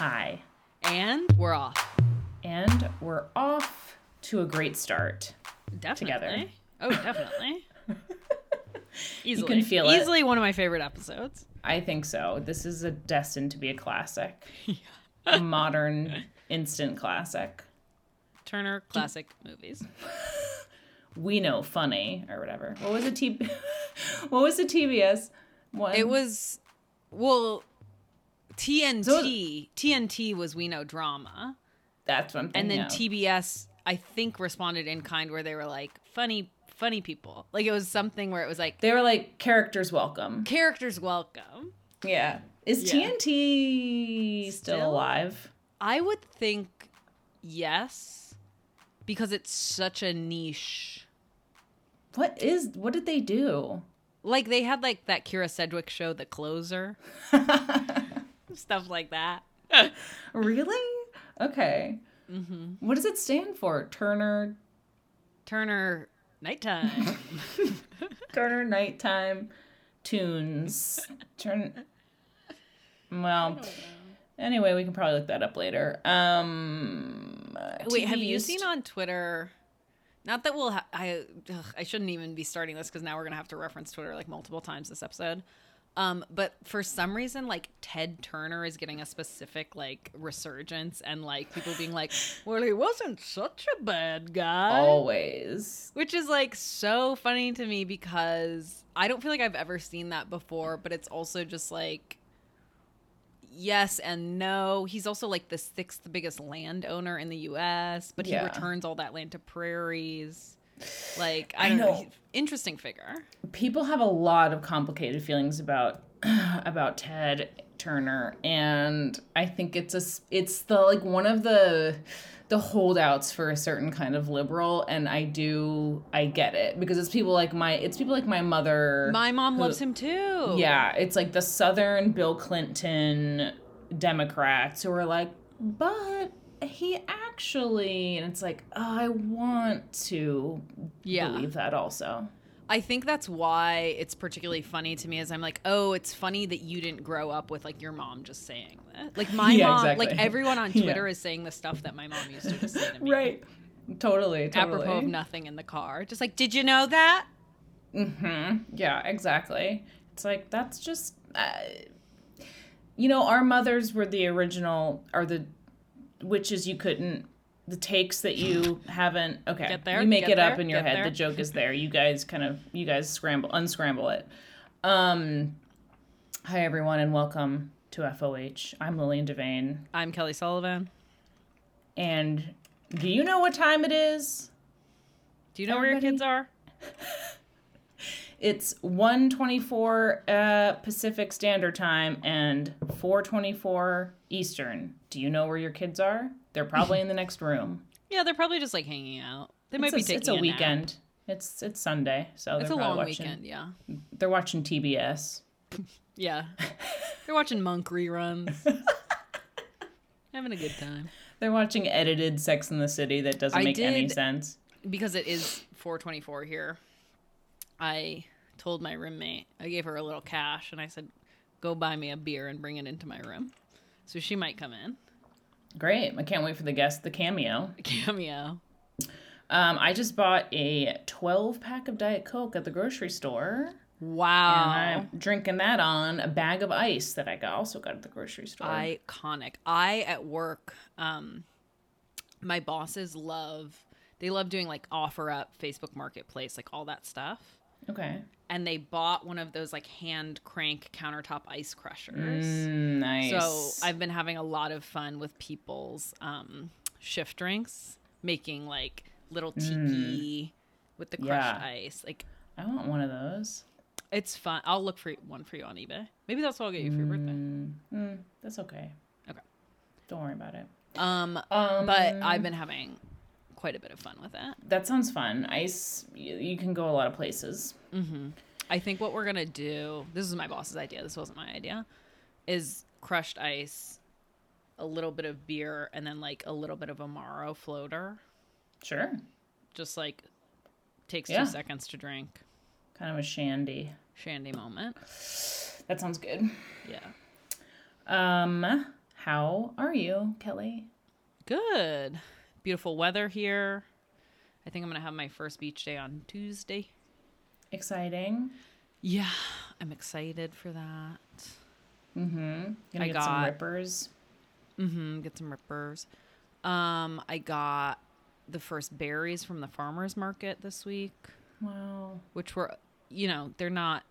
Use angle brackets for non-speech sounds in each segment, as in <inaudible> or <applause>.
Hi. And we're off. And we're off to a great start. Definitely. Together. Oh, definitely. <laughs> Easily. can feel it. Easily one of my favorite episodes. I think so. This is a destined to be a classic. <laughs> a modern instant classic. Turner classic movies. <laughs> We know funny or whatever. What was the T What was the TBS one? It was well TNT TNT was We Know Drama. That's what I'm thinking. And then. TBS I think responded in kind where they were like funny funny people. Like it was something where it was like They were like characters welcome. characters welcome. Yeah. Is Yeah. TNT still, Still? alive? I would think yes because it's such a niche. What is what did they do? Like they had like that Kyra Sedgwick show, The Closer, <laughs> stuff like that. Really? Okay. Mm-hmm. What does it stand for? Turner Turner Nighttime. <laughs> Turner Nighttime Tunes. Turn. Well, anyway, we can probably look that up later. Um, Wait, have you seen on Twitter? Not that we'll. Ha- I ugh, I shouldn't even be starting this because now we're gonna have to reference Twitter like multiple times this episode. Um, but for some reason, like Ted Turner is getting a specific like resurgence, and like people being like, "Well, he wasn't such a bad guy," always? which is like so funny to me because I don't feel like I've ever seen that before. But it's also just like yes and no. He's also like the sixth biggest landowner in the U.S., but Yeah. he returns all that land to prairies. Like I I know. know. Interesting figure. People have a lot of complicated feelings about <clears throat> about Ted Turner, and I think it's a it's the like one of the the holdouts for a certain kind of liberal, and I do I get it because it's people like my it's people like my mother. My mom who- loves him too. Yeah, it's like the Southern Bill Clinton Democrats who are like, but he actually, and it's like, oh, I want to Yeah. believe that also. I think that's why it's particularly funny to me. Is I'm like, oh, it's funny that you didn't grow up with like your mom just saying that. Like my <laughs> Yeah, mom, exactly. like everyone on <laughs> Yeah. Twitter is saying the stuff that my mom used to just say to me. Right. Totally. Totally. Apropos of nothing in the car, just like, did you know that? hmm Yeah, exactly. It's like that's just, uh, you know, our mothers were the original, are the witches you couldn't, the takes that you haven't. Okay, Get there, you make it up in your head. there. The joke is there. You guys kind of, you guys scramble, unscramble it. Um, hi everyone, and welcome to FOH. I'm Lillian Devane, I'm Kelly Sullivan. and do you know what time it is? Do you know where your kids are? <laughs> It's 124 uh, Pacific Standard Time and 424 Eastern. Do you know where your kids are? They're probably in the next room. <laughs> Yeah, they're probably just like hanging out. They might it's be a, taking it's a, nap. weekend. It's it's Sunday, so It's they're a long watching. weekend. Yeah, They're watching TBS. <laughs> yeah. they're watching Monk reruns, <laughs> having a good time. They're watching edited Sex in the City that doesn't I make any sense. because it is 424 here i told my roommate i gave her a little cash and i said go buy me a beer and bring it into my room so she might come in Great! I can't wait for the guest, the cameo. <laughs> cameo Um, I just bought a 12 pack of Diet Coke at the grocery store. wow And I'm drinking that on a bag of ice that I got, also got at the grocery store. iconic i at work um my bosses love they love doing like offer up facebook marketplace like all that stuff okay. and they bought one of those like hand crank countertop ice crushers Mm, nice. So I've been having a lot of fun with people's um, shift drinks, making like little tiki with the crushed Mm. Yeah. ice. Like I want one of those. it's fun. I'll look for one for you on eBay. Maybe that's what I'll get you for your birthday. Mm, that's okay. Okay. Don't worry about it. Um, Um, but I've been having quite a bit of fun with it. that sounds fun. Ice, you, you can go a lot of places. I think what we're gonna do. This is my boss's idea. This wasn't my idea. Is crushed ice, a little bit of beer, and then like a little bit of a Amaro floater. Sure. Just like takes Yeah. two seconds to drink. Kind of a shandy. Shandy moment. That sounds good. Yeah. Um, How are you, Kelly? Good. Beautiful weather here. I think I'm going to have my first beach day on Tuesday. Exciting. Yeah, I'm excited for that. Mm-hmm. Gonna I get some got- rippers. Mm-hmm. Get some rippers. Um, I got the first berries from the farmers market this week, Wow. which were, you know, they're not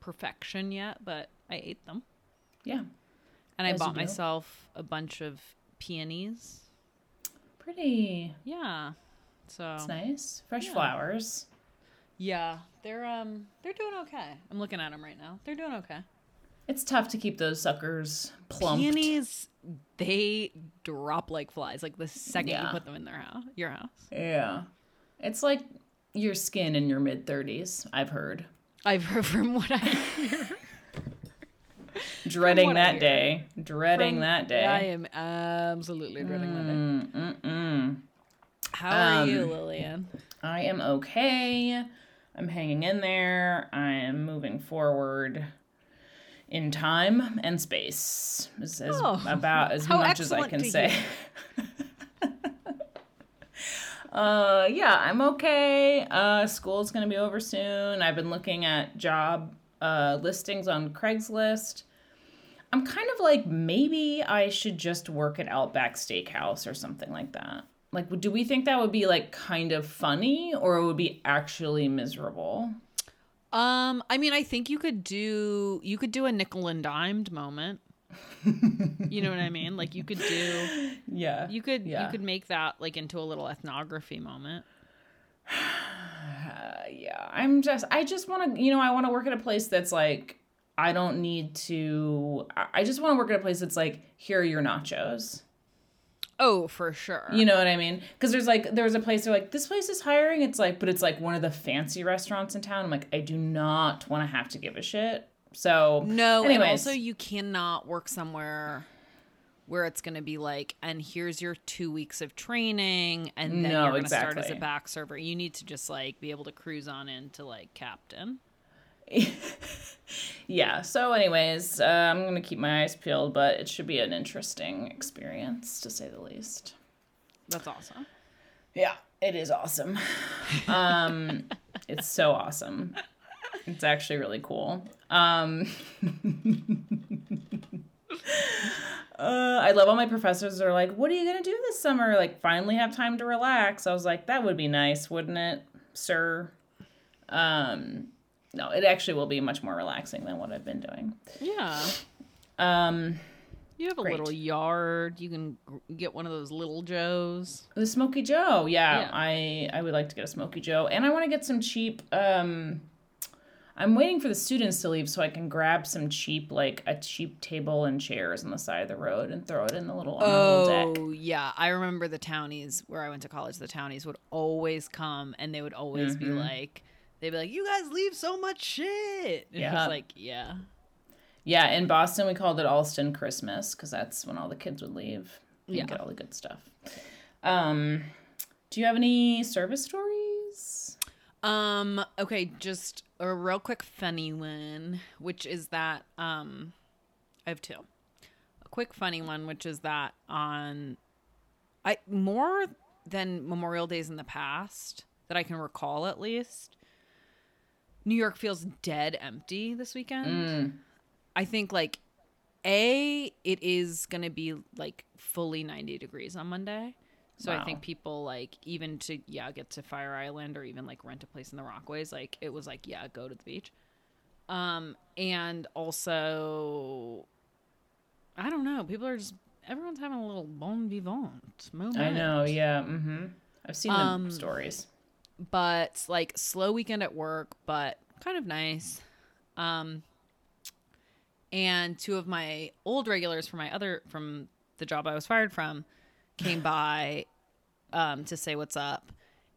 perfection yet, but I ate them. Yeah. And I As you bought myself a bunch of peonies. Pretty. Yeah. So It's nice. Fresh Yeah. flowers. yeah, they're um they're doing okay. I'm looking at them right now. They're doing okay. It's tough to keep those suckers plumped. Peonies, they drop like flies. Like the second you put them in their house, your house. Yeah. It's like your skin in your mid 30s, I've heard. I've heard from what I hear. <laughs> Dreading that day. Dreading From- that day. I am absolutely dreading that day. Mm, mm, mm. How are you, Um, Lillian? I am okay. I'm hanging in there. I am moving forward in time and space. Is, is Oh, about as much as I can say. <laughs> uh yeah, I'm okay. Uh school's going to be over soon. I've been looking at job uh listings on Craigslist. I'm kind of like maybe I should just work at Outback Steakhouse or something like that. Like do we think that would be like kind of funny or it would be actually miserable? Um, I mean, I think you could do you could do a nickel and dimed moment. <laughs> you know what I mean? Like you could do Yeah. you could Yeah. you could make that like into a little ethnography moment. Uh, <sighs> <sighs> yeah, I'm just I just want to you know I want to work at a place that's like I don't need to I- I just want to work at a place that's like here are your nachos. Oh, for sure. You know what I mean? Because there's like there's a place they're like this place is hiring. It's like but it's like one of the fancy restaurants in town. I'm like I do not want to have to give a shit. So No, and anyways, also you cannot work somewhere where it's going to be like, and here's your two weeks of training, and then No, you're going to start as a back server. You need to just like be able to cruise on into like captain. <laughs> yeah. So anyways, uh, I'm gonna keep my eyes peeled, but it should be an interesting experience to say the least. That's awesome. Yeah, it is awesome. Um, <laughs> it's so awesome. It's actually really cool. Um, <laughs> uh, I love all my professors are like, "What are you gonna do this summer? Like, finally have time to relax." I was like, "That would be nice, wouldn't it, sir?" Um, no, it actually will be much more relaxing than what I've been doing. Yeah. Um, You have a Great. little yard. You can get one of those little Joes. The Smoky Joe, yeah, Yeah. I I would like to get a Smoky Joe, and I want to get some cheap. Um, I'm waiting for the students to leave so I can grab some cheap, like a cheap table and chairs on the side of the road and throw it in the little, on the little deck. Oh, yeah. I remember the townies where I went to college. The townies would always come and they would always be Mhm. like, they'd be like, you guys leave so much shit. <laughs> And Yeah. like, yeah. Yeah, in Boston we called it Allston Christmas because that's when all the kids would leave. You Yeah. get all the good stuff. Um, do you have any service stories? Um, okay, just a real quick funny one, which is that um I have two. A quick funny one, which is that on I more than Memorial Days in the past that I can recall at least, New York feels dead empty this weekend. Mm. I think like a it is gonna be like fully 90 degrees on Monday. So I think people like even to yeah get to Fire Island or even like rent a place in the Rockaways like it was like yeah go to the beach. Um and also I don't know people are just everyone's having a little bon vivant moment. I know, yeah. Mm-hmm. I've seen the Um, stories. But like slow weekend at work, but kind of nice. Um, and two of my old regulars from my other from the job I was fired from came <laughs> by um, to say what's up,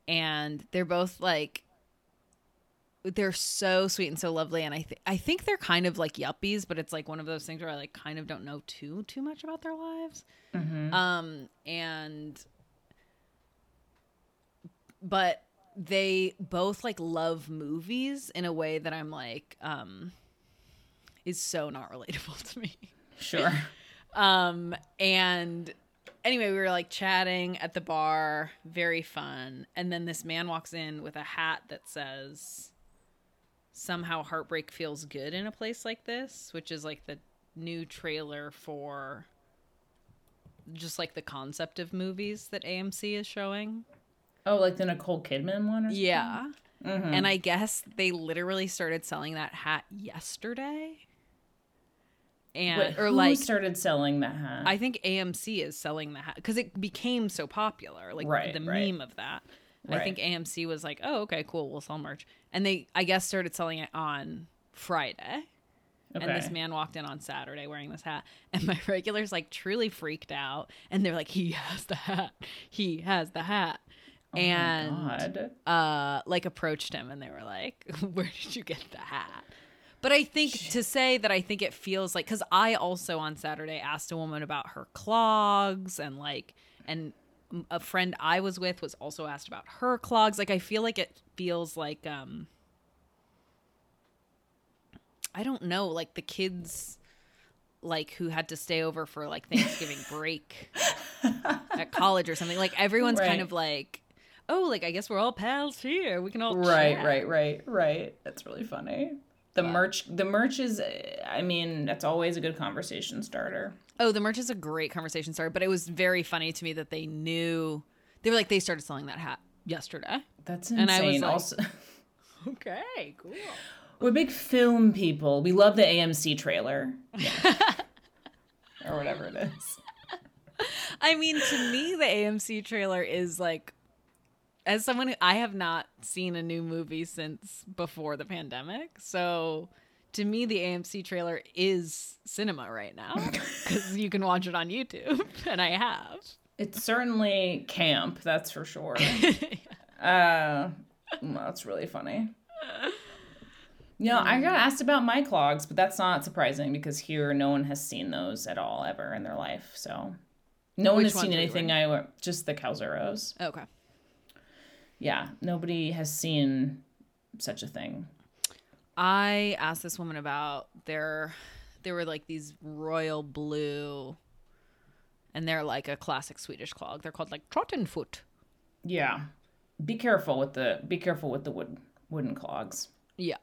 and they're both like they're so sweet and so lovely and I th- I think they're kind of like yuppies but it's like one of those things where I like kind of don't know too too much about their lives Mm-hmm. um and but they both like love movies in a way that I'm like um is so not relatable <laughs> to me. Sure. <laughs> Um, and anyway, we were like chatting at the bar, very fun. And then this man walks in with a hat that says, Somehow heartbreak feels good in a place like this, which is like the new trailer for just like the concept of movies that AMC is showing. Oh, like the Nicole Kidman one? Or something? Yeah. And mm-hmm. I guess they literally started selling that hat yesterday. And Wait, or who like started selling that hat? I think AMC is selling the hat because it became so popular, like Right, the right. meme of that. I think AMC was like, "Oh, okay, cool, we'll sell merch," and they, I guess, started selling it on Friday. And this man walked in on Saturday wearing this hat, and my <laughs> regulars like truly freaked out, and they're like, "He has the hat, he has the hat," Oh and uh, like approached him, and they were like, <laughs> "Where did you get the hat?" But I think to say that I think it feels like because I also on Saturday asked a woman about her clogs and like and a friend I was with was also asked about her clogs. Like I feel like it feels like um I don't know, like the kids like who had to stay over for like Thanksgiving break <laughs> at college or something. Like everyone's Right. kind of like, oh, like I guess we're all pals here. We can all Right, chat." right, right, right. That's really funny. The merch, the merch is. I mean, that's always a good conversation starter. Oh, the merch is a great conversation starter, but it was very funny to me that they knew they were like they started selling that hat yesterday. That's insane. And I was like- also, <laughs> Okay, cool. we're big film people. We love the AMC trailer, <laughs> or whatever it is. I mean, to me, the AMC trailer is like, as someone who I have not seen a new movie since before the pandemic, so to me, the AMC trailer is cinema right now <laughs> because you can watch it on YouTube, <laughs> and I have. It's certainly camp, that's for sure. <laughs> uh, that's really funny. You know, I got asked about my clogs, but that's not surprising because here no one has seen those at all ever in their life. So no one has seen ones are you anything I just the Calzeros. Okay. Yeah, nobody has seen such a thing. I asked this woman about their there were like these royal blue and they're like a classic Swedish clog. They're called like Trottenfoot. Yeah. Be careful with the be careful with the wood wooden clogs. Yeah.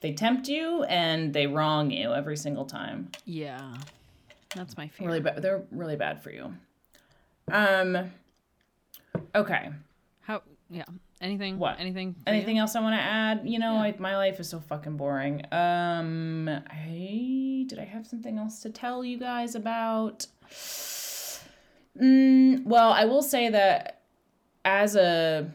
They tempt you and they wrong you every single time. Yeah. That's my favorite. Really bad. They're really bad for you. Um. Okay. Yeah. Anything What? anything for you? Anything else I want to add? You know, like my life is so fucking boring. Um. I did I have something else to tell you guys about? Mm, well, I will say that as a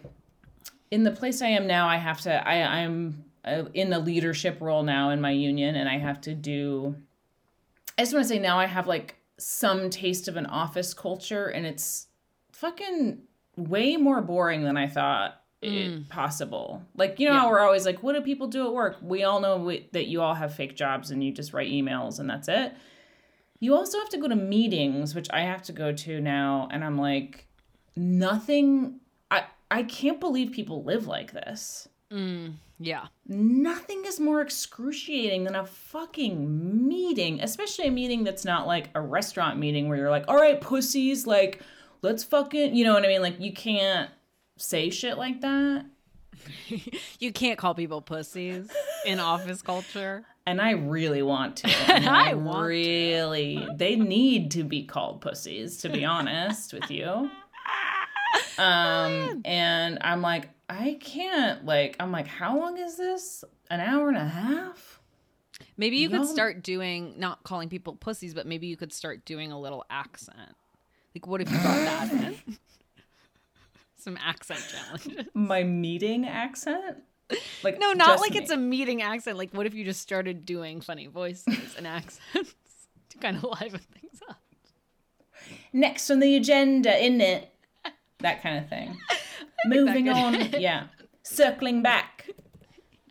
in the place I am now, I have to. I I'm uh, in a leadership role now in my union, and I have to do. I just want to say now I have like some taste of an office culture, and it's fucking way more boring than I thought it mm. possible. Like you know how Yeah. we're always like, what do people do at work? We all know we, that you all have fake jobs and you just write emails and that's it. You also have to go to meetings, which I have to go to now, and I'm like, nothing. I I can't believe people live like this. Mm, yeah. Nothing is more excruciating than a fucking meeting, especially a meeting that's not like a restaurant meeting where you're like, all right, pussies, like, let's fucking, you know what I mean? Like, you can't say shit like that. <laughs> You can't call people pussies in office culture. And I really want to. <laughs> And I I really, they need to be called pussies, to be honest with you. <laughs> Um, and I'm like, I can't, like, I'm like, how long is this? An hour and a half? Maybe you could Y'all- start doing not calling people pussies, but maybe you could start doing a little accent. Like what if you brought that in? <laughs> Some accent challenges. <laughs> My meeting accent? Like, No, not like me. it's a meeting accent. Like, what if you just started doing funny voices and <laughs> accents to kind of liven things up? next on the agenda, in it? That kind of thing. Moving on, yeah. Circling back.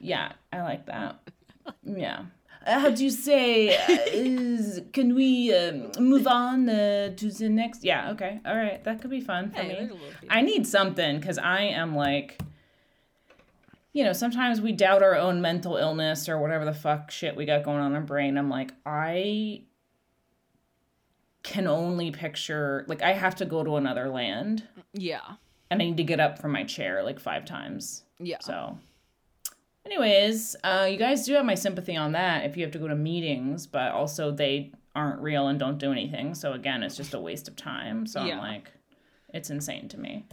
Yeah, I like that. Yeah. How do you say? Uh, is, can we um, move on uh, to the next? Yeah. Okay. All right. That could be fun for Hey, me. there's a little bit. I need something because I am like, you know, sometimes we doubt our own mental illness or whatever the fuck shit we got going on in our brain. I'm like, I can only picture like I have to go to another land Yeah. and I need to get up from my chair like five times. Yeah. So, anyways, uh, you guys do have my sympathy on that if you have to go to meetings, but also they aren't real and don't do anything. So again, it's just a waste of time. So Yeah. I'm like, it's insane to me.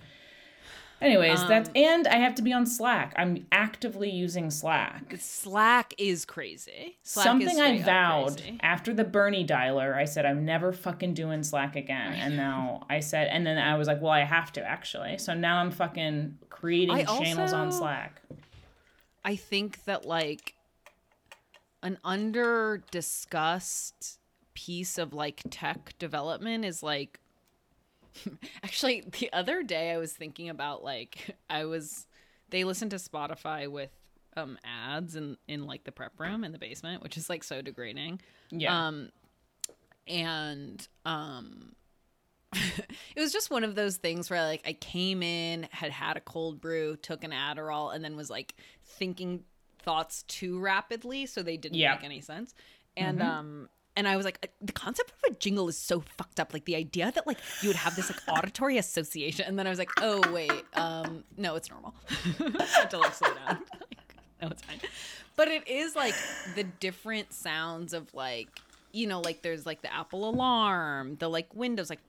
Anyways, that's and I have to be on Slack. I'm actively using Slack. Slack is crazy. Slack is Something I vowed after the Bernie dialer. I said I'm never fucking doing Slack again, and <laughs> now I said, and then I was like, well, I have to actually. So now I'm fucking creating I channels on Slack. I think that like an under discussed piece of like tech development is like <laughs> actually the other day I was thinking about like I was they listen to Spotify with um ads in in like the prep room in the basement, which is like so degrading. Yeah. Um and um <laughs> it was just one of those things where like I came in, had had a cold brew, took an Adderall, and then was like thinking thoughts too rapidly, so they didn't Yeah. make any sense. And um and I was like, the concept of a jingle is so fucked up. Like the idea that like you would have this like auditory association, and then I was like, oh wait, um, no, it's normal. <laughs> I had to like slow down. <laughs> No, it's fine. But it is like the different sounds of like you know, like there's like the Apple alarm, the like Windows like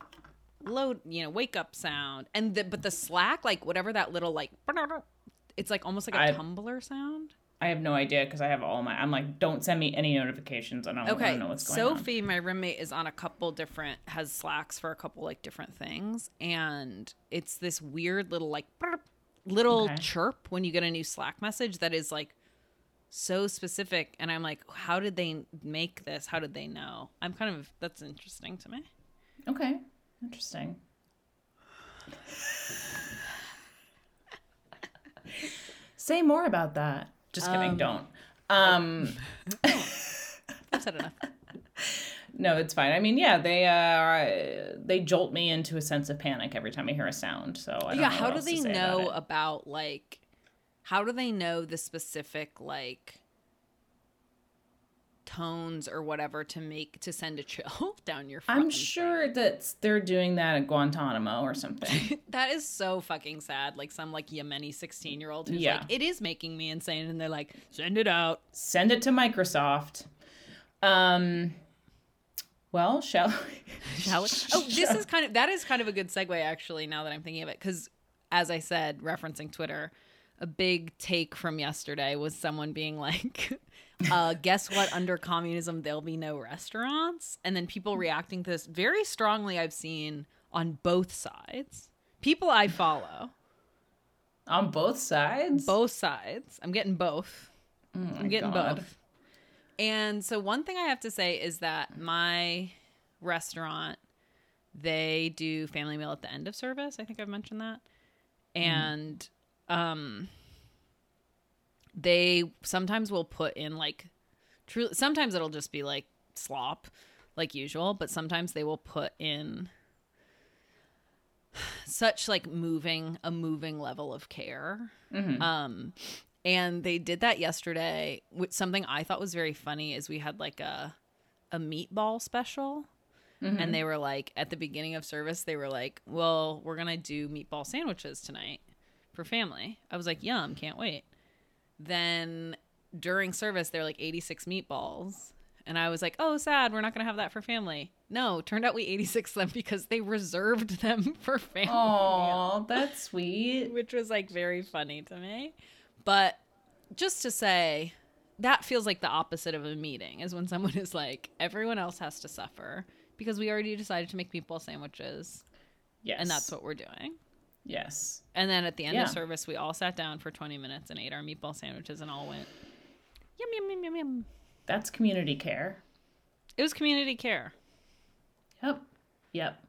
load, you know, wake up sound, and the but the Slack like whatever that little like it's like almost like a I- tumbler sound. I have no idea because I have all my. I'm like, don't send me any notifications. I don't, I Okay, don't know what's going on. Sophie, my roommate, is on a couple different has slacks for a couple like different things, and it's this weird little like little Okay. chirp when you get a new Slack message that is like so specific, and I'm like, how did they make this? How did they know? I'm kind of that's interesting to me. Okay, interesting. Say more about that. Just kidding. don't. Um, <laughs> I've said enough. no, it's fine. I mean, yeah, they uh, they jolt me into a sense of panic every time I hear a sound. So I don't yeah, know how do they say about know about like how do they know the specific like tones or whatever to make to send a chill <laughs> down your I'm sure that they're doing that at Guantanamo or something. <laughs> That is so fucking sad. Like some like Yemeni sixteen year old who's Yeah. like, it is making me insane, and they're like, send it out. Send it to Microsoft. Um. Well, shall we? <laughs> Shall we? Oh, this is kind of that is kind of a good segue actually. Now that I'm thinking of it, because as I said, referencing Twitter, a big take from yesterday was someone being like, <laughs> uh, "Guess what? Under communism, there'll be no restaurants," and then people hmm. reacting to this very strongly. I've seen on both sides. People I follow, on both sides. both sides. I'm getting both. Hmm, I'm getting God. both. And so one thing I have to say is that my restaurant they do family meal at the end of service. I think I've mentioned that. Hmm. And um they sometimes will put in like true sometimes it'll just be like slop like usual, but sometimes they will put in such like moving a moving level of care. Um and they did that yesterday. Which something I thought was very funny is we had like a a meatball special. And they were like at the beginning of service, they were like, "Well, we're gonna do meatball sandwiches tonight for family." I was like, "Yum, can't wait." Then during service, they're like 86 meatballs, and I was like, "Oh, sad, we're not gonna have that for family." No, turned out we 86 them because they reserved them <laughs> for family Oh, that's sweet. which was like very funny to me. But just to say, that feels like the opposite of a meeting is when someone <laughs> is like, everyone else has to suffer because we already decided to make meatball sandwiches Yes, and that's what we're doing. Yes. And then at the end Yeah. of service, we all sat down for 20 minutes and ate our meatball sandwiches and all went, yum, yum, yum, yum, yum. That's community care. It was community care. Yep. Yep.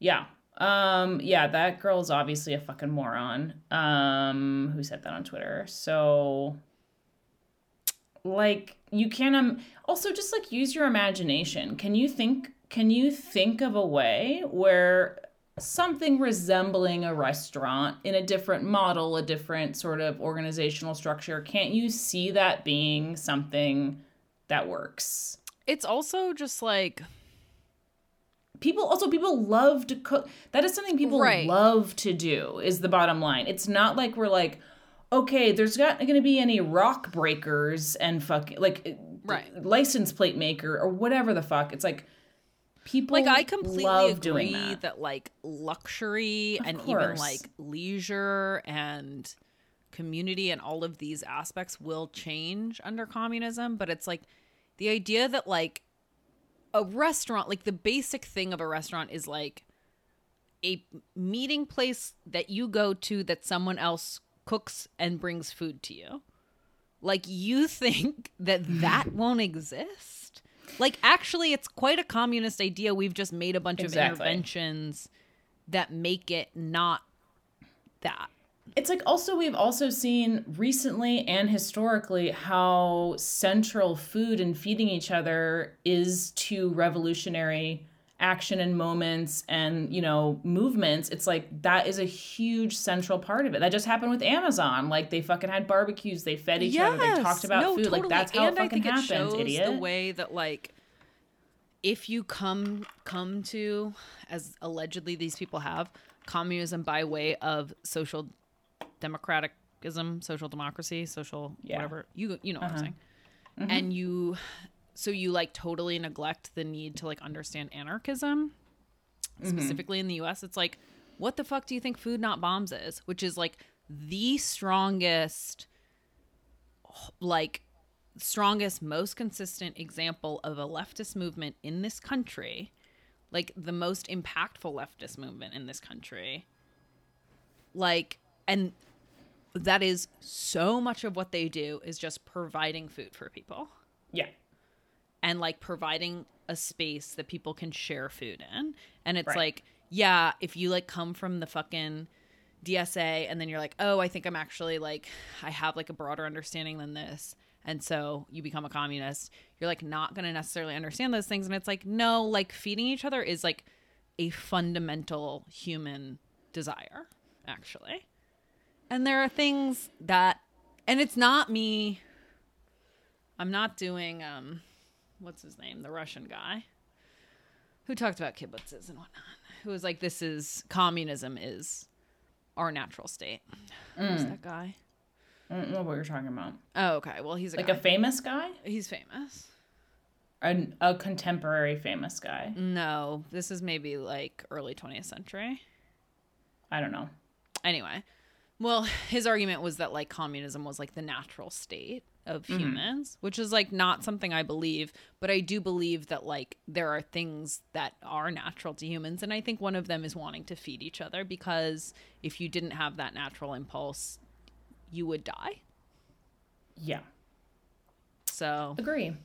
Yeah. Um, yeah, that girl is obviously a fucking moron. Um, who said that on Twitter? So like you can um also just like use your imagination. Can you think can you think of a way where something resembling a restaurant in a different model, a different sort of organizational structure, can't you see that being something that works? It's also just like people also people love to cook. That is something people Right. love to do. Is the bottom line. It's not like we're like, okay, there's not going to be any rock breakers and fucking like Right. license plate maker or whatever the fuck. It's like people like I completely agree that. that. like luxury and even like leisure and community and all of these aspects will change under communism, but it's like the idea that like a restaurant, like the basic thing of a restaurant is like a meeting place that you go to that someone else cooks and brings food to you. Like you <laughs> think that that <laughs> won't exist? Like actually it's quite a communist idea. We've just made a bunch Exactly. of interventions that make it not that. It's like also we've also seen recently and historically how central food and feeding each other is to revolutionary action and moments and you know movements it's like that is a huge central part of it. That just happened with amazon. Like they fucking had barbecues. They fed each other. They talked about no, food. Like totally. that's how and it I fucking think it happens shows idiot. the way that like if you come come to as allegedly these people have communism by way of social democraticism social democracy, social Yeah. whatever you you know what I'm Uh-huh. saying, and you so you like totally neglect the need to like understand anarchism mm-hmm. specifically in the US. It's like what the fuck do you think food not bombs is, which is like the strongest like strongest most consistent example of a leftist movement in this country like the most impactful leftist movement in this country. Like and that is so much of what they do is just providing food for people. Yeah and like providing a space that people can share food in. And it's Right. like, yeah, if you like come from the fucking DSA and then you're like, oh, I think I'm actually like, I have like a broader understanding than this. And so you become a communist, you're like not going to necessarily understand those things. And it's like, no, like feeding each other is like a fundamental human desire, actually. And there are things that, and it's not me. I'm not doing, um, what's his name, the Russian guy who talked about kibbutzes and whatnot, who was like, "This is communism is our natural state." Who's mm. that guy? i don't know what you're talking about Oh, okay. Well, he's a like guy. a famous guy he's famous. a, a contemporary famous guy No, this is maybe like early 20th century. i don't know Anyway, well, his argument was that like communism was like the natural state of humans, which is like not something I believe, but I do believe that like there are things that are natural to humans and I think one of them is wanting to feed each other because if you didn't have that natural impulse, you would die. yeah So, Agree.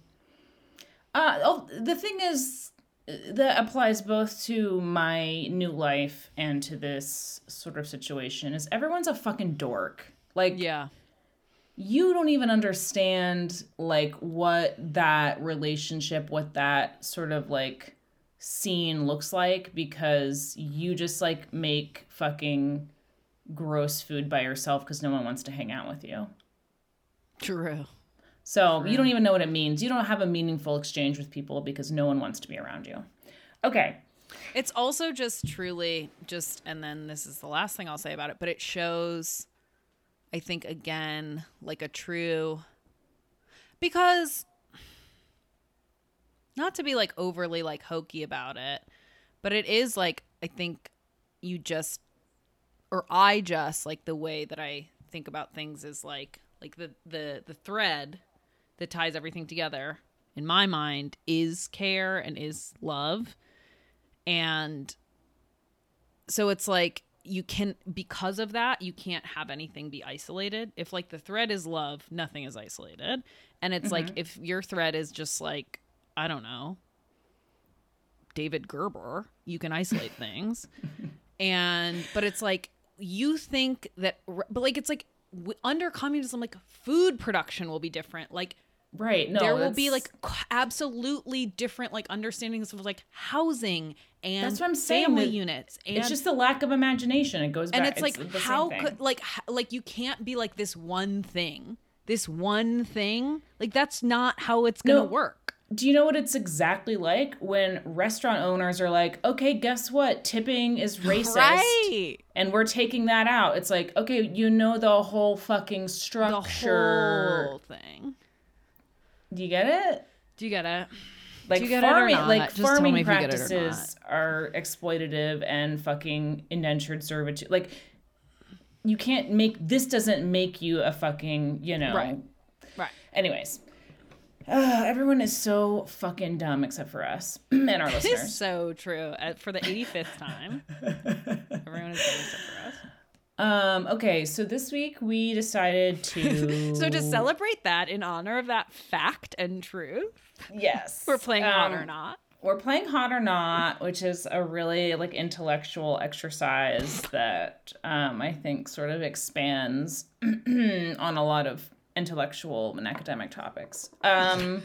Uh, oh, the thing is, uh, that applies both to my new life and to this sort of situation is everyone's a fucking dork. Like, yeah. You don't even understand like what that relationship, what that sort of like scene looks like because you just like make fucking gross food by yourself because no one wants to hang out with you. True. So you don't even know what it means. You don't have a meaningful exchange with people because no one wants to be around you. Okay. It's also just truly just, and then this is the last thing I'll say about it, but it shows, I think, again, like a true, because not to be like overly like hokey about it, but it is like, I think you just, or I just like the way that I think about things is like, like the, the, the thread that ties everything together in my mind is care and is love. And so it's like you can because of that you can't have anything be isolated if like the thread is love nothing is isolated and it's like mm-hmm. if your thread is just like i don't know david graeber you can isolate things <laughs> and but it's like you think that but like it's like w- under communism like food production will be different like Right. No. there will be like absolutely different like understandings of like housing and That's what I'm saying, family units and it's just the lack of imagination. It goes back. and it's like the same how could like like you can't be like this one thing this one thing like that's not how it's gonna No. work do you know what it's exactly like when restaurant owners are like, okay, guess what? Tipping is racist. Right. And we're taking that out. It's like, okay, you know the whole fucking structure. The whole thing. Do you get it? Do you get it? Like you get it or farming, not? like Just tell me farming if you get it or practices are exploitative and fucking indentured servitude. Like, you can't make this doesn't make you a fucking you know. Right. Right. Anyways, uh, everyone is so fucking dumb except for us <clears throat> and our This listeners. is so true. Uh, For the 85th time, <laughs> everyone is doing except for us. Um, okay, so this week we decided <laughs> to So to celebrate that in honor of that fact and truth, yes, we're playing hot or um, not. We're playing hot or not, which is a really like intellectual exercise that um, I think sort of expands <clears throat> on a lot of intellectual and academic topics. Um,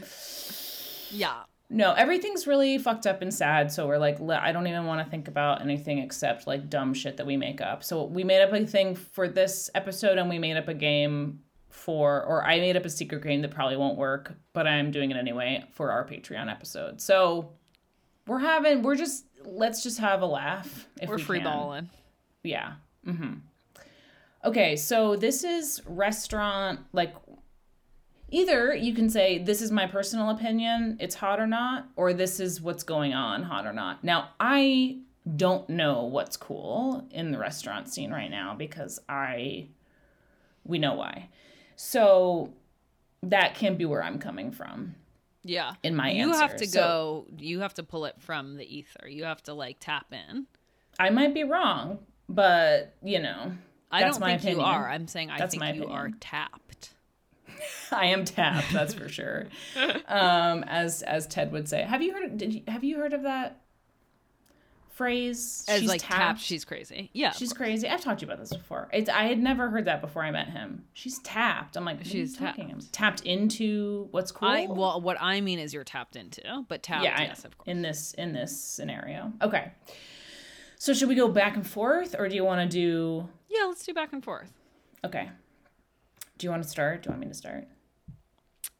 Yeah. No, everything's really fucked up and sad. So we're like, I don't even want to think about anything except like dumb shit that we make up. So we made up a thing for this episode, and we made up a game for, or I made up a secret game that probably won't work, but I'm doing it anyway for our Patreon episode. So we're having, we're just, let's just have a laugh. If We're we free can. balling. Yeah. Mm-hmm. Okay, so this is restaurant like either you can say this is my personal opinion, it's hot or not, or this is what's going on, hot or not. Now, I don't know what's cool in the restaurant scene right now because I we know why. So that can be where I'm coming from Yeah. in my you answer. have to So go, you have to pull it from the ether. You have to like tap in. I might be wrong, but you know, I That's don't my think you are. I'm saying I That's think my you are tapped. <laughs> I am tapped, that's for sure. <laughs> Um, as as Ted would say. Have you heard? Did you, have you heard of that phrase? As she's like tapped. she's crazy. Yeah. she's crazy. I've talked to you about this before. It's I had never heard that before I met him. She's tapped. I'm like, She's are you talking tapped. Tapped into what's cool. I well, what I mean is you're tapped into, but tapped, yeah, yes, of course. in this in this scenario. Okay. So should we go back and forth, or do you want to do? Yeah, let's do back and forth. Okay. Do you want to start? Do you want me to start?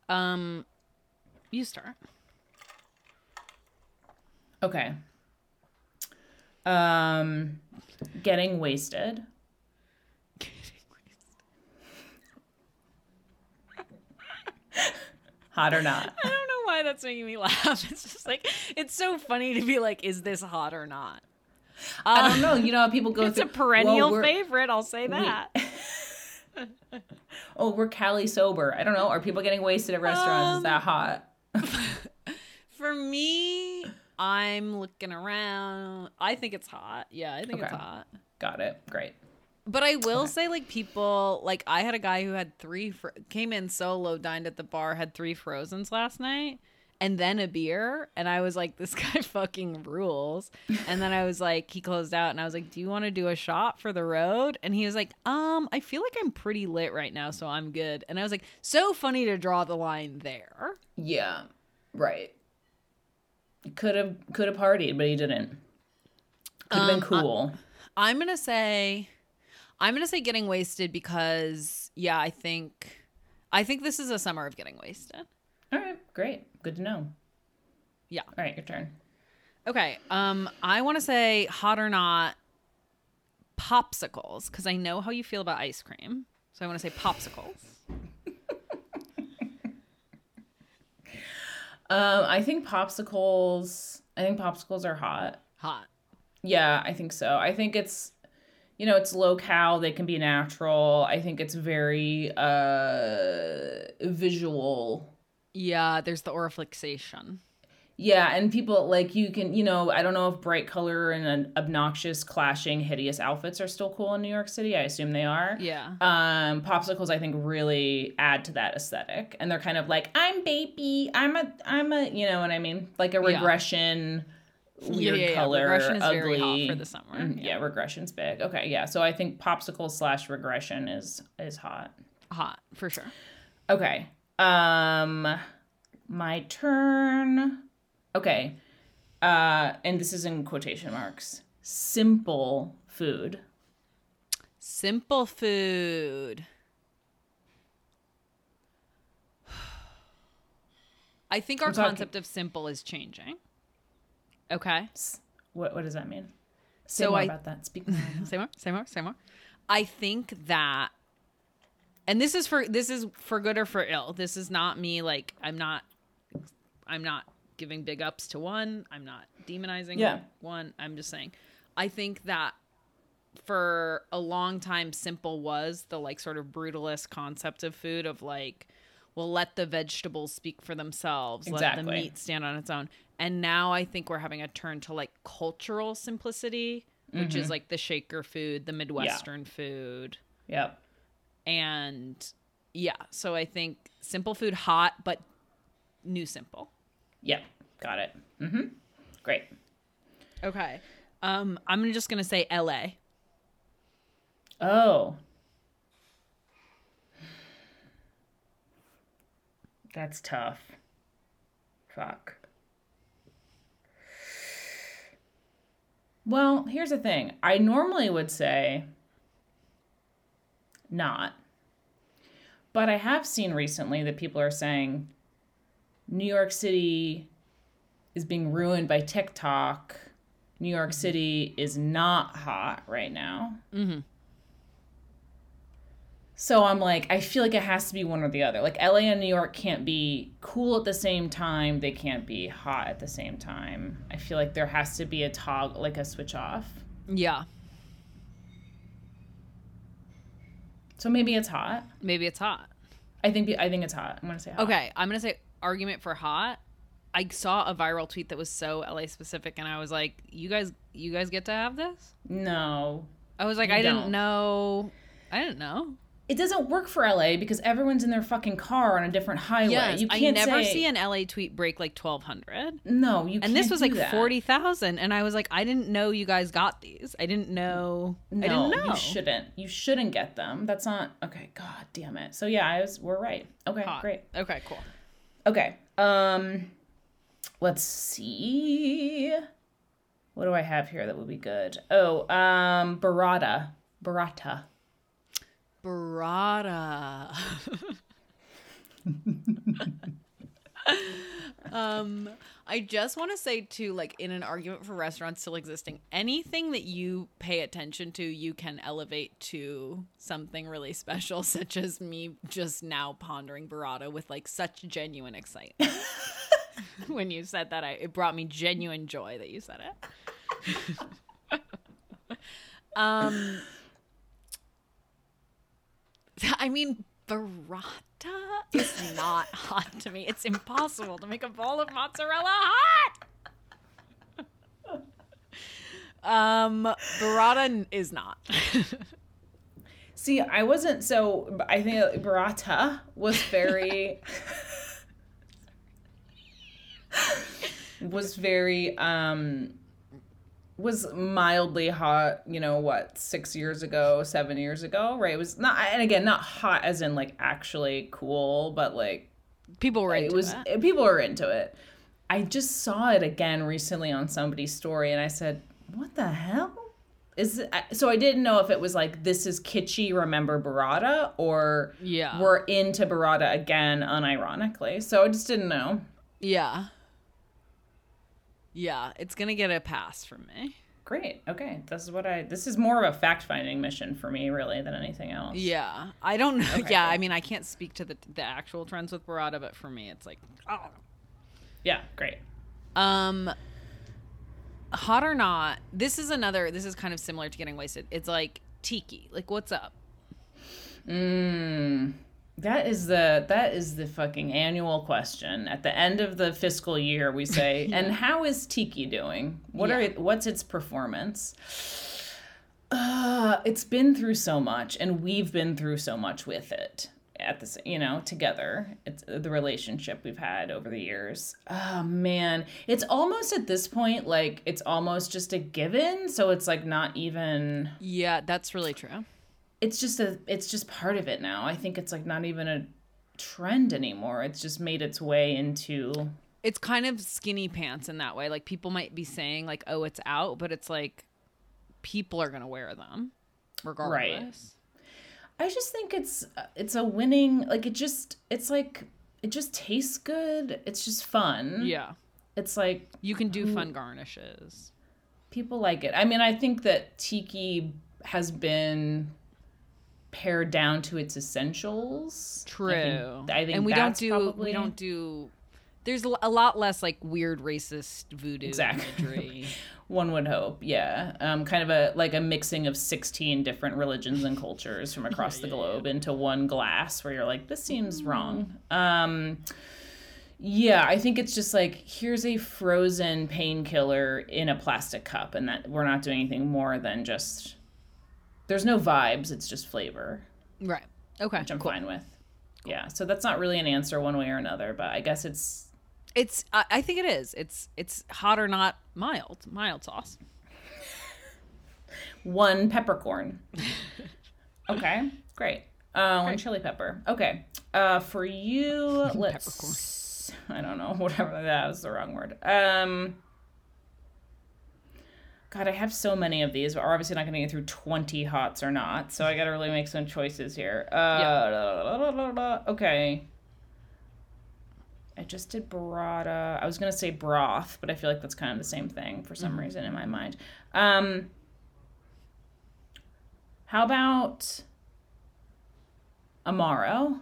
Um, you start. Okay. Um, getting wasted. Hot or not? <laughs> I don't know why that's making me laugh. <laughs> It's just like it's so funny to be like, is this hot or not? I don't know. You know how people go <laughs> It's a perennial well, favorite. I'll say that. Oh, we're Cali sober. I don't know. Are people getting wasted at restaurants? Is Um, that hot? <laughs> For me, I'm looking around. I think it's hot. Yeah, I think it's hot. Got it. Great. But I will say, like people, like I had a guy who had three, fr- came in solo, dined at the bar, had three Frozens last night, and then a beer, and I was like, this <laughs> guy fucking rules. And then I was like, he closed out, and I was like, do you want to do a shot for the road? And he was like, um, I feel like I'm pretty lit right now, so I'm good. And I was like, so funny to draw the line there. Yeah. Right. Could have could have partied, but he didn't. Could have been Um, cool. I'm gonna say, I'm gonna say getting wasted because yeah, I think, I think this is a summer of getting wasted. All right. Great. Good to know. Yeah. All right. Your turn. Okay. Um, I want to say hot or not popsicles because I know how you feel about ice cream. So I want to say popsicles. <laughs> Um, I think popsicles. I think popsicles are hot. Hot. Yeah, I think so. I think it's, you know, it's low cal. They can be natural. I think it's very uh visual. Yeah. There's the orifixation. Yeah, and people like you can, you know, I don't know if bright color and an obnoxious, clashing, hideous outfits are still cool in New York City. I assume they are. Yeah. um popsicles i think really add to that aesthetic and they're kind of like i'm baby i'm a i'm a you know what i mean like a regression, Yeah. weird yeah, yeah. color Regression is ugly very hot for the summer. Mm, yeah. regression's big okay yeah so i think popsicle slash regression is is hot Hot for sure. okay um my turn okay uh and this is in quotation marks simple food Simple food. <sighs> I think our concept of simple is changing. Okay. What what does that mean? Say So more I- about that. Speak more. <laughs> say more, say more, say more. I think that and this is for this is for good or for ill. This is not me like I'm not I'm not giving big ups to one. I'm not demonizing Yeah. one. I'm just saying I think that for a long time simple was the like sort of brutalist concept of food of like well let the vegetables speak for themselves exactly. let the meat stand on its own and now i think we're having a turn to like cultural simplicity which is mm-hmm. like the shaker food the midwestern food Yep. And yeah so i think simple food hot but new simple Yep. Got it. Mm-hmm. Great. okay um i'm just gonna say la Oh. That's tough. Fuck. Well, here's the thing. I normally would say not. But I have seen recently that people are saying New York City is being ruined by TikTok. New York mm-hmm. City is not hot right now. Mm-hmm. So I'm like, I feel like it has to be one or the other. Like LA and New York can't be cool at the same time. They can't be hot at the same time. I feel like there has to be a toggle, like a switch off. yeah So maybe it's hot. maybe it's hot I think I think it's hot. I'm gonna say hot. Okay, I'm gonna say argument for hot. I saw a viral tweet that was so LA specific, and I was like, "You guys, you guys get to have this." No, I was like, "I don't. didn't know. I didn't know." It doesn't work for LA because everyone's in their fucking car on a different highway. Yes, you I can't never say, see an LA tweet break like 1,200, No, you. Can't. And this was like that. 40,000, and I was like, "I didn't know you guys got these. I didn't know. No, I didn't know." you shouldn't. You shouldn't get them. That's not okay. God damn it. So yeah, I was. We're right. Okay, Hot. great. Okay, cool. Okay. Um let's see. What do I have here that would be good? Oh, um burrata. Burrata. Burrata. um, I just want to say too, like in an argument for restaurants still existing, anything that you pay attention to, you can elevate to something really special, <laughs> such as me just now pondering burrata with like such genuine excitement. <laughs> when you said that, I it brought me genuine joy that you said it. <laughs> um. <laughs> I mean, burrata is not <laughs> hot to me. It's impossible to make a bowl of mozzarella hot. <laughs> um, burrata is not. See, I wasn't so I think burrata was very was very um was mildly hot, you know, what, 6 years ago, 7 years ago, right? It was not and again, not hot as in like actually cool, but like People were into it was it. Eh, people were into it. I just saw it again recently on somebody's story, and I said, "What the hell?" Is it, so I didn't know if it was like this is kitschy, remember burrata, or Yeah. we're into burrata again, unironically. So I just didn't know. Yeah. Yeah, it's gonna get a pass from me. Great. Okay, this is what I. This is more of a fact finding mission for me, really, than anything else. Yeah, I don't know. Okay, <laughs> yeah, cool. I mean, I can't speak to the the actual trends with burrata, but for me, it's like, oh. Yeah. Great. Um, hot or not, this is another. This is kind of similar to getting wasted. It's like tiki. Like, what's up? Mm, that is the that is the fucking annual question. At the end of the fiscal year, we <laughs> say, "And how is Tiki doing? What are Yeah. what's its performance?" Uh, it's been through so much, and we've been through so much with it. At this, you know, together, it's the relationship we've had over the years. Oh man, it's almost at this point like it's almost just a given. So it's like not even Yeah, that's really true. It's just a it's just part of it now. I think it's like not even a trend anymore. It's just made its way into It's kind of skinny pants in that way. Like people might be saying like, "Oh, it's out," but it's like people are gonna wear them regardless. I just think it's it's a winning like it just it's like it just tastes good. It's just fun. Yeah. It's like You can do fun garnishes. people like it. I mean, I think that tiki has been pared down to its essentials. True. I think, I think and we don't do probably, we don't do there's a lot less like weird racist voodoo Exactly. imagery. <laughs> One would hope, yeah. Um, kind of a like a mixing of sixteen different religions and cultures from <laughs> across the globe into one glass, where you're like, this seems wrong. Um, yeah, I think it's just like here's a frozen painkiller in a plastic cup, and that we're not doing anything more than just. There's no vibes; it's just flavor, right. Okay. which I'm fine with. Yeah, so that's not really an answer one way or another, but I guess it's It's I I think it is. It's it's hot or not mild. Mild sauce. <laughs> one peppercorn. <laughs> okay, great. Uh, one chili pepper. Okay. Uh, for you, <laughs> let's. I don't know. Whatever that was the wrong word. Um. God, I have so many of these, but we're obviously not going to get through 20 hots or not. So I got to really make some choices here. Uh, <laughs> Okay. I just did burrata. I was going to say broth, but I feel like that's kind of the same thing for some reason in my mind. Um, how about Amaro?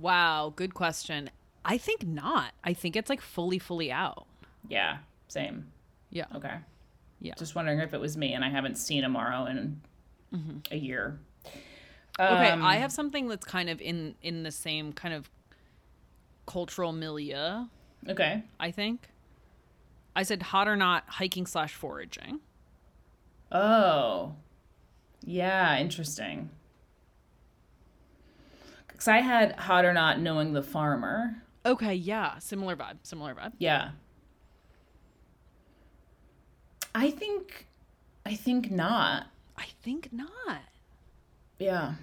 Wow, good question. I think not. I think it's like fully fully out. Yeah, same. Yeah. Okay. Yeah. Just wondering if it was me, and I haven't seen Amaro in a year. Okay, Um, I have something that's kind of in in the same kind of cultural milieu. Okay. I think. I said hot or not hiking slash foraging. Oh. Yeah, interesting. Because I had hot or not knowing the farmer. Okay, yeah, similar vibe, similar vibe. Yeah. I think, I think not. I think not. Yeah.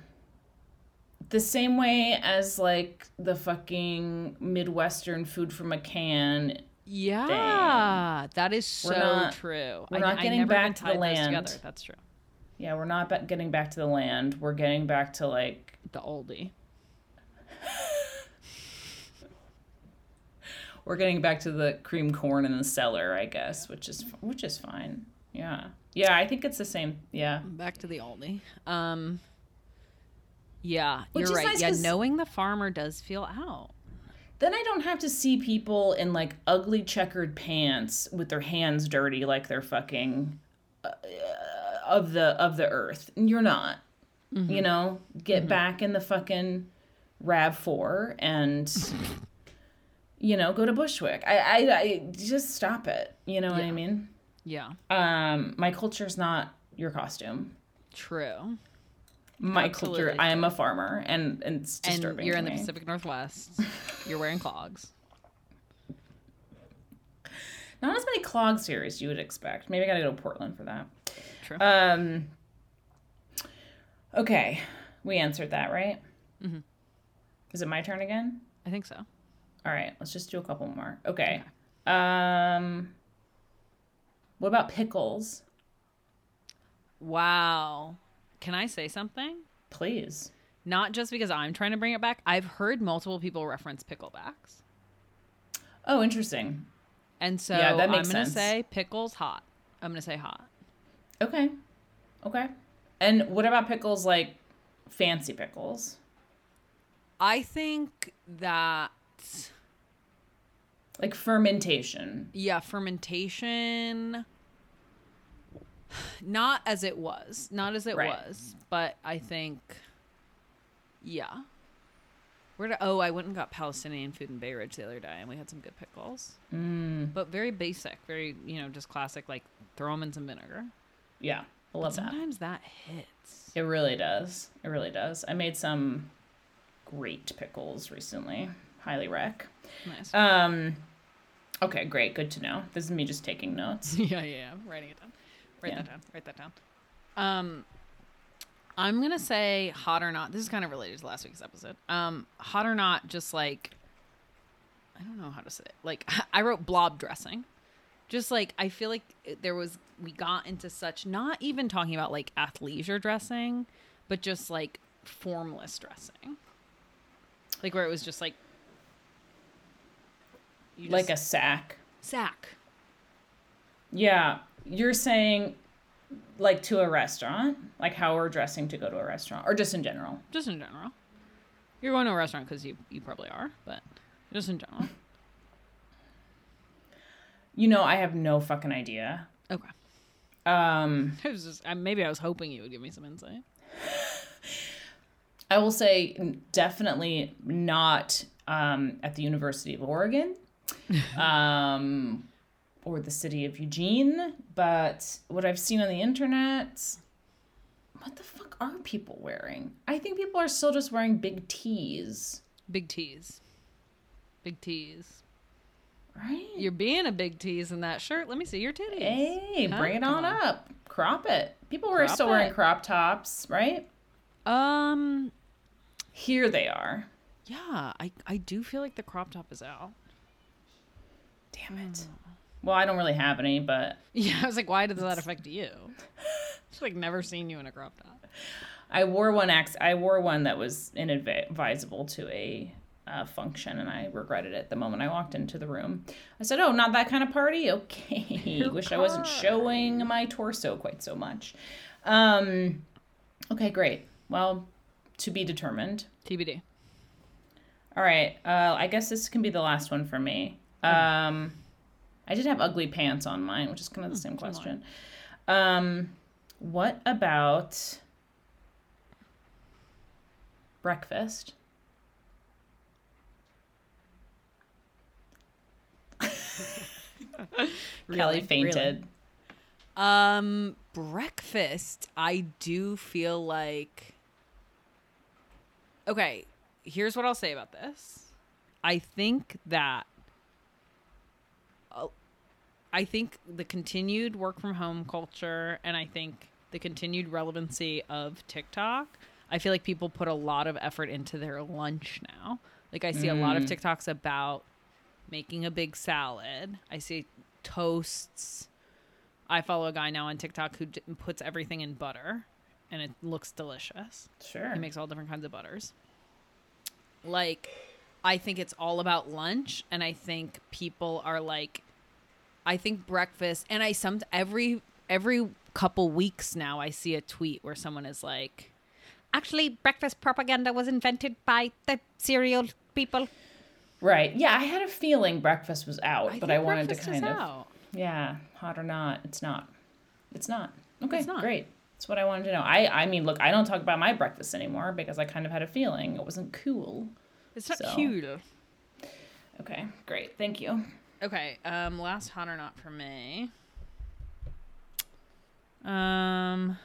The same way as like the fucking Midwestern food from a can. Yeah, that is so We're not- true. we're not I getting back to the land. Together. That's true. Yeah, we're not getting back to the land. We're getting back to like The oldie. We're getting back to the cream corn in the cellar, I guess, which is which is fine. Yeah. Yeah, I think it's the same. Yeah. Back to the oldie. Um. Yeah, Which you're right. nice yeah, knowing the farmer does feel out. Then I don't have to see people in like ugly checkered pants with their hands dirty like they're fucking uh, of the of the earth. You're not. You know, get back in the fucking RAV4 and you know go to Bushwick. I I, I just stop it. You know what I mean? Yeah, Um, my culture's not your costume. true. My Absolutely culture. I am a farmer, and, and it's disturbing. And you're to in the me. Pacific Northwest. <laughs> you're wearing clogs. Not as many clogs here as you would expect. Maybe I gotta go to Portland for that. True. Um. Okay, we answered that, right? Mm-hmm. Is it my turn again? I think so. All right, let's just do a couple more. Okay. Um. What about pickles? Wow. Can I say something? Please. Not just because I'm trying to bring it back. I've heard multiple people reference picklebacks. Oh, interesting. And so Yeah, that makes I'm going to say pickles hot. I'm going to say hot. Okay. Okay. And what about pickles like fancy pickles? I think that Like fermentation. yeah, fermentation <sighs> not as it was. Not as it Right. was, but I think yeah. Where did, oh, I went and got Palestinian food in Bay Ridge the other day, and we had some good pickles. Mm, But very basic, very you know, just classic. Like throw them in some vinegar. yeah. I love that. Sometimes that hits. It really does. It really does. I made some great pickles recently. Highly rec. Nice. Um okay, great. Good to know. This is me just taking notes. <laughs> yeah, yeah, yeah. Writing it down. Write Yeah. that down. Write that down. Um, I'm gonna say hot or not. This is kind of related to last week's episode. Um, hot or not, just like I don't know how to say it. Like <laughs> I wrote blob dressing. Just like I feel like there was we got into such not even talking about like athleisure dressing, but just like formless dressing. Like where it was just like you like a sack. sack. Yeah, you're saying like to a restaurant, like how we're dressing to go to a restaurant, or just in general. Just in general. You're going to a restaurant because you you probably are, but just in general. You know, I have no fucking idea. Okay. Um, <laughs> I was just maybe I was hoping you would give me some insight. I will say definitely not um, at the University of Oregon <laughs> um, or the city of Eugene, but what I've seen on the internet, what the fuck are people wearing? I think people are still just wearing big tees, Big tease. Big tease. right? You're being a big tease in that shirt. Let me see your titties. Hey, bring it on, on. up. Crop it. People were Crop still wearing crop tops, right? Um Here they are. yeah, I I do feel like the crop top is out. Damn it. Well, I don't really have any, but <laughs> Yeah, I was like, why does that affect you? <laughs> It's like never seen you in a crop top. I wore one ex. I wore one that was inadvisable to a uh, function, and I regretted it the moment I walked into the room. I said, "Oh, not that kind of party. Okay, <laughs> wish I wasn't showing my torso quite so much." Um, okay, great. Well, to be determined. TBD. All right. Uh, I guess this can be the last one for me. Um, I did have ugly pants on mine, which is kind of the same question. Um, what about breakfast? <laughs> Kelly Really? fainted. Um, breakfast. I do feel like. Okay, here's what I'll say about this. I think that. I think the continued work from home culture, and I think the continued relevancy of TikTok. I feel like people put a lot of effort into their lunch now. Like I see a lot of mm. TikToks about making a big salad. I see toasts. I follow a guy now on TikTok who d- puts everything in butter and it looks delicious. Sure. He makes all different kinds of butters. Like, I think it's all about lunch, and I think people are like, I think breakfast, and I some every every couple weeks now I see a tweet where someone is like, actually, breakfast propaganda was invented by the cereal people. Right. Yeah, I had a feeling breakfast was out, but I wanted to kind of. out. Yeah, hot or not, it's not. It's not. Okay, It's not. great. That's what I wanted to know. I I mean, look, I don't talk about my breakfast anymore because I kind of had a feeling it wasn't cool. It's not So. cute. Okay, great. Thank you. Okay, um, last hot or not for me. Um.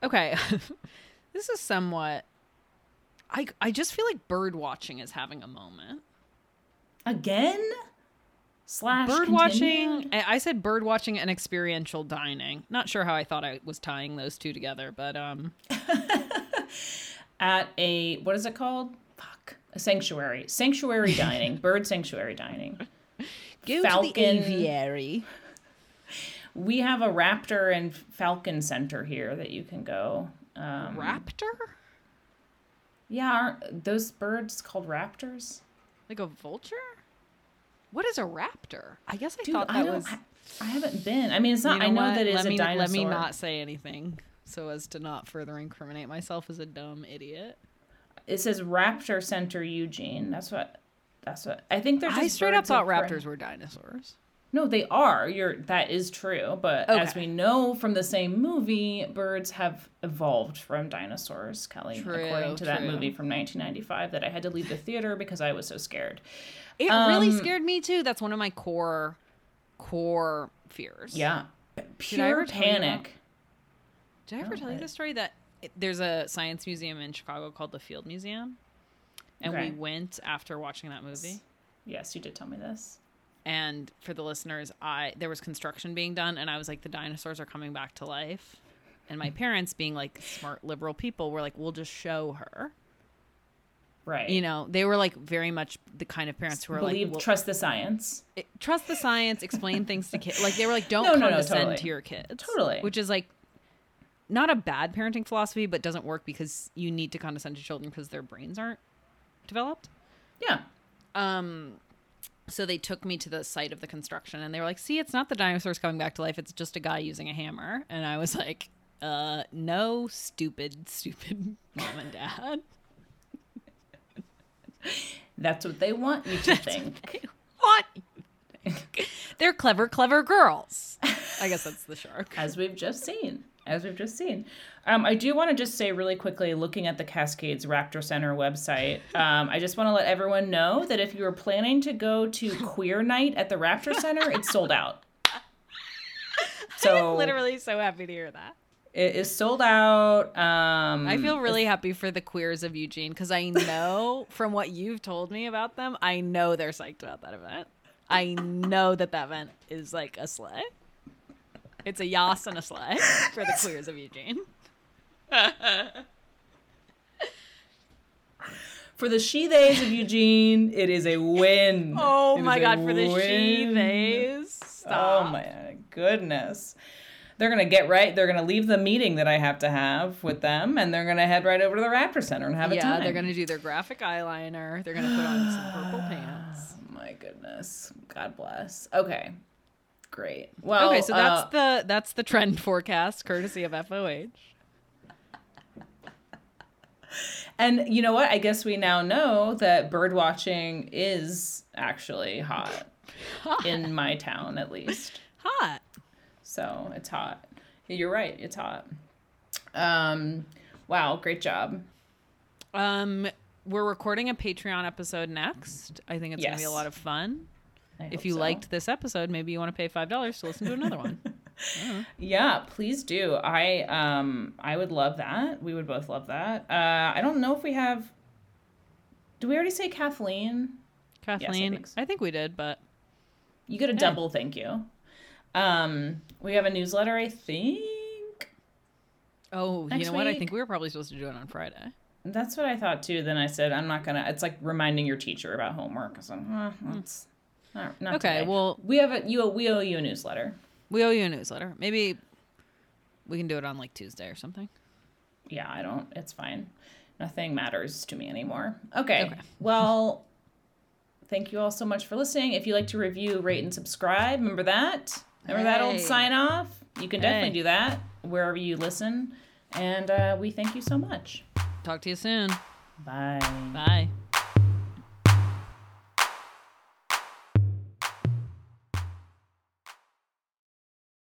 Okay, <laughs> this is somewhat. I I just feel like bird watching is having a moment. Again? Slash Bird watching. I I said bird watching and experiential dining. Not sure how I thought I was tying those two together, but um, <laughs> at a what is it called? Fuck. A sanctuary. Sanctuary <laughs> dining. Bird sanctuary dining. go Falcon- to the aviary. We have a raptor and falcon center here that you can go. Um, Raptor, yeah, aren't those birds called raptors? like a vulture. What is a raptor? I guess I Dude, thought that I was. I, I haven't been. I mean, it's not. You know I know what? that it's let a me, dinosaur. Let me not say anything so as to not further incriminate myself as a dumb idiot. It says Raptor Center Eugene. That's what. That's what. I think they're. Just I straight up thought raptors were dinosaurs. No, they are. You're. That is true. But as we know from the same movie, birds have evolved from dinosaurs. Kelly, True, according to that movie from 1995, that I had to leave the theater because I was so scared. It really Um, scared me too. That's one of my core, core fears. Yeah. I Pure ever tell you about- panic. Did I ever tell you I- the story that there's a science museum in Chicago called the Field Museum, and Okay. we went after watching that movie. Yes, you did tell me this. And for the listeners, I there was construction being done, and I was like, the dinosaurs are coming back to life. And my parents, being like smart liberal people, were like, we'll just show her. Right. You know, they were like very much the kind of parents who were Believe, like, well, trust the science. it- trust the science, explain things to kids. Like they were like, <laughs> don't No, no, no, condescend totally. to your kids. Totally. Which is like, not a bad parenting philosophy, but doesn't work because you need to condescend to children because their brains aren't developed. Yeah. Um, so they took me to the site of the construction and they were like, "See, it's not the dinosaurs coming back to life; it's just a guy using a hammer." And I was like, "Uh, no, stupid, stupid <laughs> mom and dad." That's what they want you to think. what? They're clever, clever girls. I guess that's the shark. As we've just seen. As we've just seen. Um, I do want to just say really quickly, looking at the Cascades Raptor Center website, <laughs> um, I just want to let everyone know that if you were planning to go to Queer Night at the Raptor Center, it's sold out. <laughs> So I'm literally so happy to hear that. it is sold out. Um, I feel really happy for the queers of Eugene because I know <laughs> from what you've told me about them, I know they're psyched about that event. I know that that event is like a sleigh. It's a yas and a sleigh for the queers of Eugene. <laughs> for the she theys of Eugene, it is a win. <laughs> Oh my god, for the she theys. Oh my goodness. They're gonna get right. They're gonna leave the meeting that I have to have with them, and they're gonna head right over to the Raptor Center and have a time. yeah, they're gonna do their graphic eyeliner. They're gonna put on some purple pants. Oh <gasps> my goodness. God bless. Okay. Great. Well, Okay, so that's uh, the that's the trend <laughs> forecast, courtesy of FOH. and you know what? I guess we now know that bird watching is actually hot <laughs> in my town, at least. Hot. So it's hot. You're right. It's hot. Um. Wow. Great job. Um, we're recording a Patreon episode next. I think it's gonna be a lot of fun. I If you so. liked this episode, maybe you want to pay five dollars to listen to another one. <laughs> Yeah, please do. I um I would love that. We would both love that. Uh I don't know if we have Do we already say Kathleen? Kathleen, think so. I think we did, but You get a double thank you. Um we have a newsletter, I think. oh, you know what? I think we were probably supposed to do it on Friday. That's what I thought too. Then I said I'm not gonna. It's like reminding your teacher about homework. So uh, that's not, not. Okay, today. well- we have a you. We owe you a newsletter. We owe you a newsletter. Maybe we can do it on like Tuesday or something. Yeah, I don't. It's fine. Nothing matters to me anymore. Okay. Okay. <laughs> Well, thank you all so much for listening. If you like to review, rate, and subscribe, remember that. Remember that old sign off. You can definitely Hey. do that wherever you listen. And uh, we thank you so much. Talk to you soon. Bye. Bye.